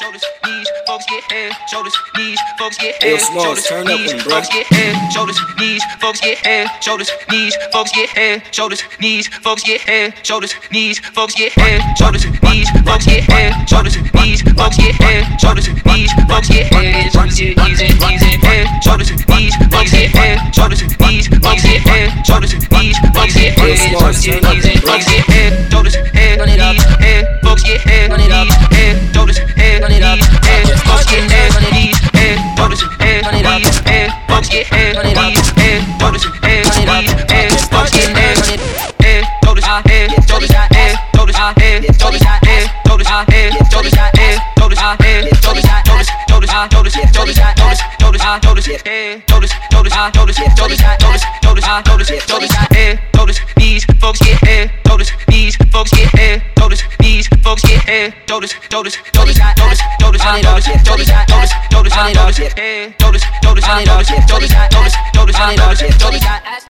shoulders, knees, folks get head, shoulders, knees, folks get Yo, head, Smalls, shoulders, turn up knees, on him, bro. folks get head, shoulders, knees, folks get head, shoulders, knees, folks get head, shoulders, knees, folks get head, shoulders, knees, folks get head, shoulders, knees, folks get head, shoulders, knees, folks get head, shoulders, knees, folks get head, shoulders, knees, folks get head. Shoulders, knees, folks get head, shoulders, knees, folks get head, shoulders, knees, folks get head, shoulders, knees, folks get head, shoulders, knees, folks get head, shoulders, folks get head, knees, head, shoulders, head, knees, head, folks get head, head, shoulders, head, shoulders, head, shoulders, head, shoulders, head, shoulders, head, shoulders, head, shoulders, head, shoulders, shoulders, shoulders, shoulders, shoulders, shoulders, shoulders, shoulders, head, shoulders, shoulders, shoulders, shoulders, shoulders, shoulders, shoulders, shoulders, head, shoulders, knees, folks get head, shoulders, knees, folks get knees, folks get shoulders, shoulders, shoulders, shoulders, shoulders, shoulders, shoulders, shoulders, shoulders, shoulders, head, shoulders, shoulders, shoulders, shoulders, shoulders, shoulders, shoulders, shoulders, shoulders,